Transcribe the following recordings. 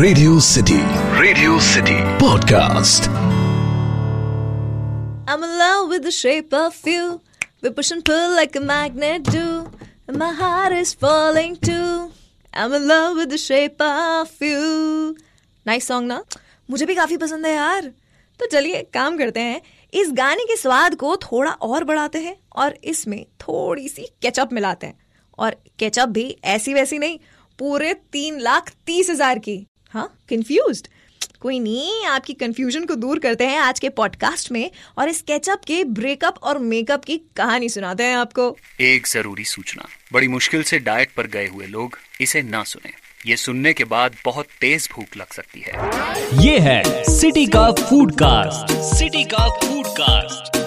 Radio City. Radio City. Podcast. I'm in love with the shape of you. We push and pull like a magnet do. And my heart is falling too. I'm in love with the shape of you. Nice song ना मुझे भी काफ़ी पसंद है यार तो चलिए काम करते हैं इस गाने के स्वाद को थोड़ा और बढ़ाते हैं और इसमें थोड़ी सी केचप मिलाते हैं और केचप भी ऐसी वैसी नहीं पूरे तीन लाख तीस हज़ार की हाँ कंफ्यूज कोई नहीं आपकी कंफ्यूजन को दूर करते हैं आज के पॉडकास्ट में और इस केचप के ब्रेकअप और मेकअप की कहानी सुनाते हैं आपको। एक ज़रूरी सूचना। बड़ी मुश्किल से डाइट पर गए हुए लोग इसे ना सुने। ये सुनने के बाद बहुत तेज भूख लग सकती है। ये है सिटी का फ़ूड कास्ट सिटी का फ़ूड कास्ट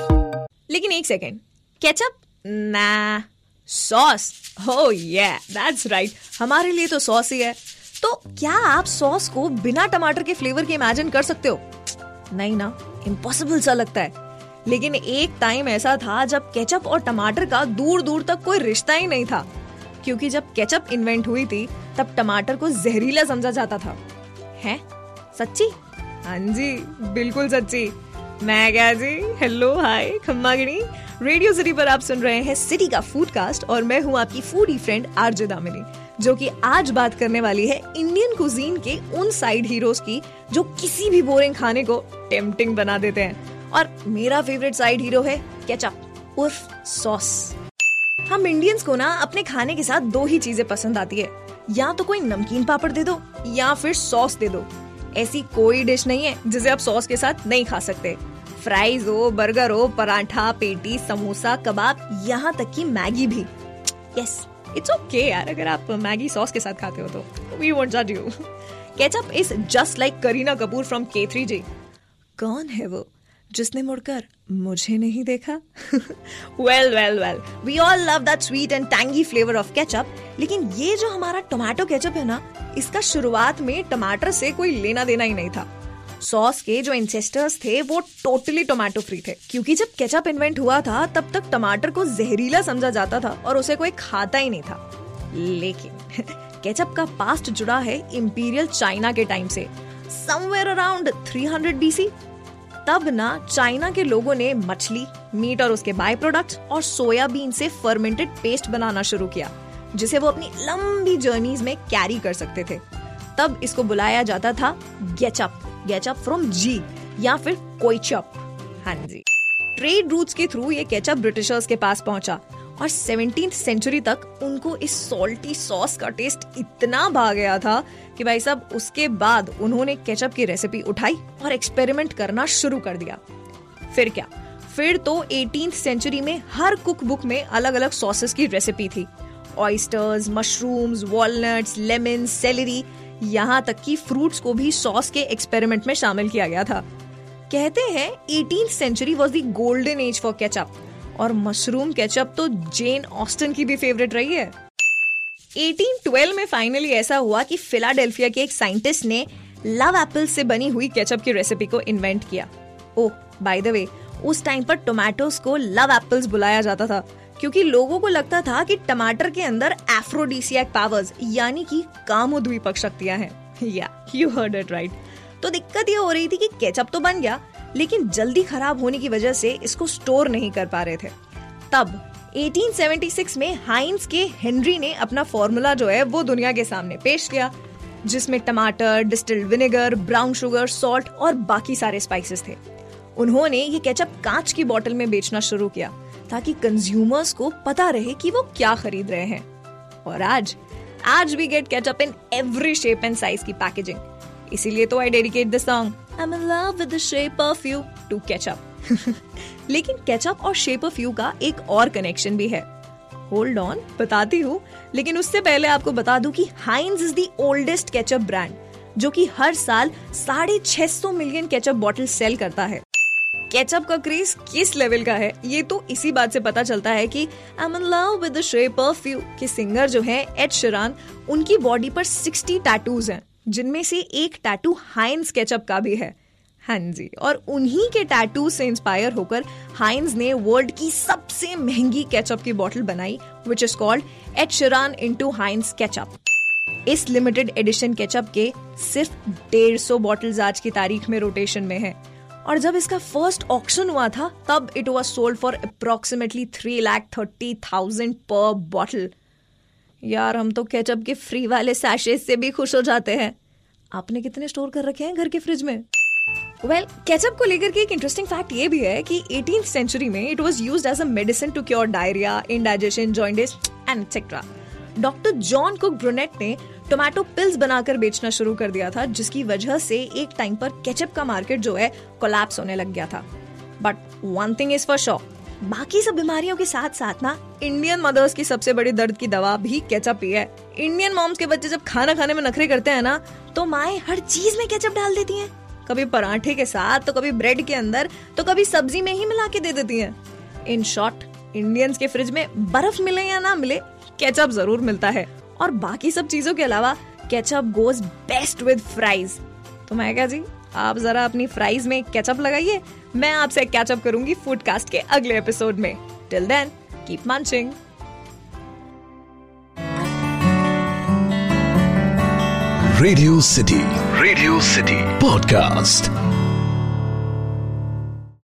लेकिन एक सेकेंड केचप ना सॉस हो ये दैट्स राइट हमारे लिए तो सॉस ही है। तो क्या आप सॉस को बिना टमाटर के फ्लेवर के इमेजिन कर सकते हो? नहीं ना इम्पॉसिबल सा लगता है। लेकिन एक टाइम ऐसा था जब केचप और टमाटर का दूर दूर तक कोई रिश्ता ही नहीं था। क्योंकि जब केचप इन्वेंट हुई थी, तब टमाटर को जहरीला समझा जाता था। हैं? सच्ची? हाँ जी, बिल्कुल सच्ची। मैं क्या जी? हेलो हाय खम्मा गिनी रेडियो सिटी पर आप सुन रहे हैं सिटी का फ़ूड कास्ट और मैं हूँ आपकी फूडी फ्रेंड आरजे दामिनी। जो कि आज बात करने वाली है इंडियन कुजीन के उन साइड हीरोज की जो किसी भी बोरिंग खाने को टेम्पटिंग बना देते हैं। और मेरा फेवरेट साइड हीरो है केचप उर्फ़ सॉस हम इंडियंस को ना अपने खाने के साथ दो ही चीज़ें पसंद आती है। या तो कोई नमकीन पापड़ दे दो, या फिर सॉस दे दो। ऐसी कोई डिश नहीं है जिसे आप सॉस के साथ नहीं खा सकते। फ्राइज हो बर्गर हो, पराठा, पेटी, समोसा, कबाब, यहाँ तक कि मैगी भी। यस इट्स ओके यार, अगर आप मैगी सॉस के साथ खाते हो तो। वी वोंट जज you ketchup is just like Kareena Kapoor from K three G कौन है वो? जिसने मुड़कर मुझे नहीं देखा? Well well well we all love that sweet and tangy flavour of ketchup लेकिन ये जो हमारा टोमेटो केचप है ना, इसका शुरुआत में टमाटर से कोई लेना देना ही नहीं था। सॉस के जो इंसेस्टर्स थे, वो टोटली टोमेटो फ्री थे। क्योंकि जब केचप इन्वेंट हुआ था, तब तक टमाटर को जहरीला समझा जाता था और उसे कोई खाता ही नहीं था। लेकिन केचप का पास्ट जुड़ा है इंपीरियल चाइना के टाइम से। समवेयर अराउंड 300 बीसी तब ना चाइना के लोगों ने मछली मीट और उसके बाय प्रोडक्ट्स और सोयाबीन से फर्मेंटेड पेस्ट बनाना शुरू किया, जिसे वो अपनी लंबी जर्नीज में कैरी कर सकते थे। तब इसको बुलाया जाता था गेचअप गेचअप फ्रॉम जी या फिर कोइचअप। हाँ जी। ट्रेड रूट्स के थ्रू ये केचप ब्रिटिशर्स के पास पहुँचा और सेवनटीन सेंचुरी तक उनको इस सॉल्टी सॉस का टेस्ट इतना भा गया था कि भाई साहब, उसके बाद उन्होंने केचप की रेसिपी उठाई और एक्सपेरिमेंट करना शुरू कर दिया। फिर क्या? फिर तो एटीन सेंचुरी में हर कुक बुक में अलग अलग सॉसेस की रेसिपी थी। Oysters mushrooms walnuts lemon celery यहाँ तक कि फ्रूट्स को भी सॉस के एक्सपेरिमेंट में शामिल किया गया था। कहते हैं eighteen century was the golden age for ketchup और मशरूम केचप तो जेन ऑस्टन की भी फेवरेट रही है। 1812 में फाइनली ऐसा हुआ कि फिलाडेल्फिया के एक साइंटिस्ट ने लव एप्पल से बनी हुई केचप की रेसिपी को इन्वेंट किया। ओह बाय द वे उस टाइम पर टोमेटोज को लव एप्पल्स बुलाया जाता था। क्योंकि लोगों को लगता था कि टमाटर के अंदर एफ्रोडीसियक पावर्स यानी कि कामोद्वीपक शक्तियाँ हैं। या यू हर्ड इट राइट तो दिक्कत ये हो रही थी कि केचप तो बन गया, लेकिन जल्दी खराब होने की वजह से इसको स्टोर नहीं कर पा रहे थे। तब 1876 में हाइंस के हेनरी ने अपना फॉर्मूला जो है, वो दुनिया के सामने पेश किया, जिसमें टमाटर distilled vinegar brown sugar salt और बाकी सारे स्पाइसेस थे। उन्होंने ये केचप कांच की बोतल में बेचना शुरू किया। ताकि कंज्यूमर्स को पता रहे कि वो क्या खरीद रहे हैं। और आज आज we get ketchup in every shape and size की पैकेजिंग इसीलिए तो I dedicate the song I am in love with the shape of you to ketchup लेकिन केचप और शेप ऑफ़ यू का एक और कनेक्शन भी है। होल्ड ऑन बताती हूँ, लेकिन उससे पहले आपको बता दूँ कि Heinz is the oldest ketchup brand जो कि हर साल साढ़े छह सौ मिलियन केचप बॉटल सेल करता है। केचप का क्रेज किस लेवल का है? ये तो इसी बात से पता चलता है कि I am love with the shape of you के सिंगर जो है एड शरान उनकी बॉडी पर 60 टैटूज हैं, जिनमें से एक टैटू हाइंस केचप का भी है। हाँ जी, और उन्हीं के टैटू से इंस्पायर होकर हाइंस ने वर्ल्ड की सबसे महँगी केचप की बोतल बनाई which is called Ed Sheeran into Heinz ketchup इस लिमिटेड एडिशन केचप के सिर्फ़ डेढ़ सौ बॉटल्स आज की तारीख में रोटेशन में है। और जब इसका फ़र्स्ट ऑक्शन हुआ था तब it was sold for approximately three lakh thirty thousand per bottle यार हम तो केचप के फ्री वाले सैशे से भी खुश हो जाते हैं। आपने कितने स्टोर कर रखे हैं घर के फ्रिज में? वेल well, केचप को लेकर के एक इंटरेस्टिंग फैक्ट ये भी है कि एटीन सेंचुरी में it was used as a medicine to cure diarrhoea indigestion jaundice and etcetera doctor John Cook Brunet ने टोमेटो पिल्स बनाकर बेचना शुरू कर दिया था, जिसकी वजह से एक टाइम पर केचप का मार्केट जो है कोलैप्स होने लग गया था। But one thing is for sure बाकी सब बीमारियों के साथ साथ ना इंडियन मदर्स की सबसे बड़ी दर्द की दवा भी केचप ही है। इंडियन मॉम्स के बच्चे जब खाना खाने में नखरे करते हैं ना तो माए हर चीज़ में केचप डाल देती हैं। कभी पराठे के साथ तो कभी ब्रेड के अंदर तो कभी सब्ज़ी में ही मिला के दे देती हैं। इन शॉर्ट इंडियंस के फ्रिज में बर्फ़ मिले या ना मिले केचप ज़रूर मिलता है। और बाकी सब चीज़ों के अलावा ketchup goes best with fries तो मैं क्या जी, आप जरा अपनी फ्राइज में केचप लगाइए। मैं आपसे कैचअप करूँगी फूडकास्ट के अगले एपिसोड में। Till then keep munching radio city radio city podcast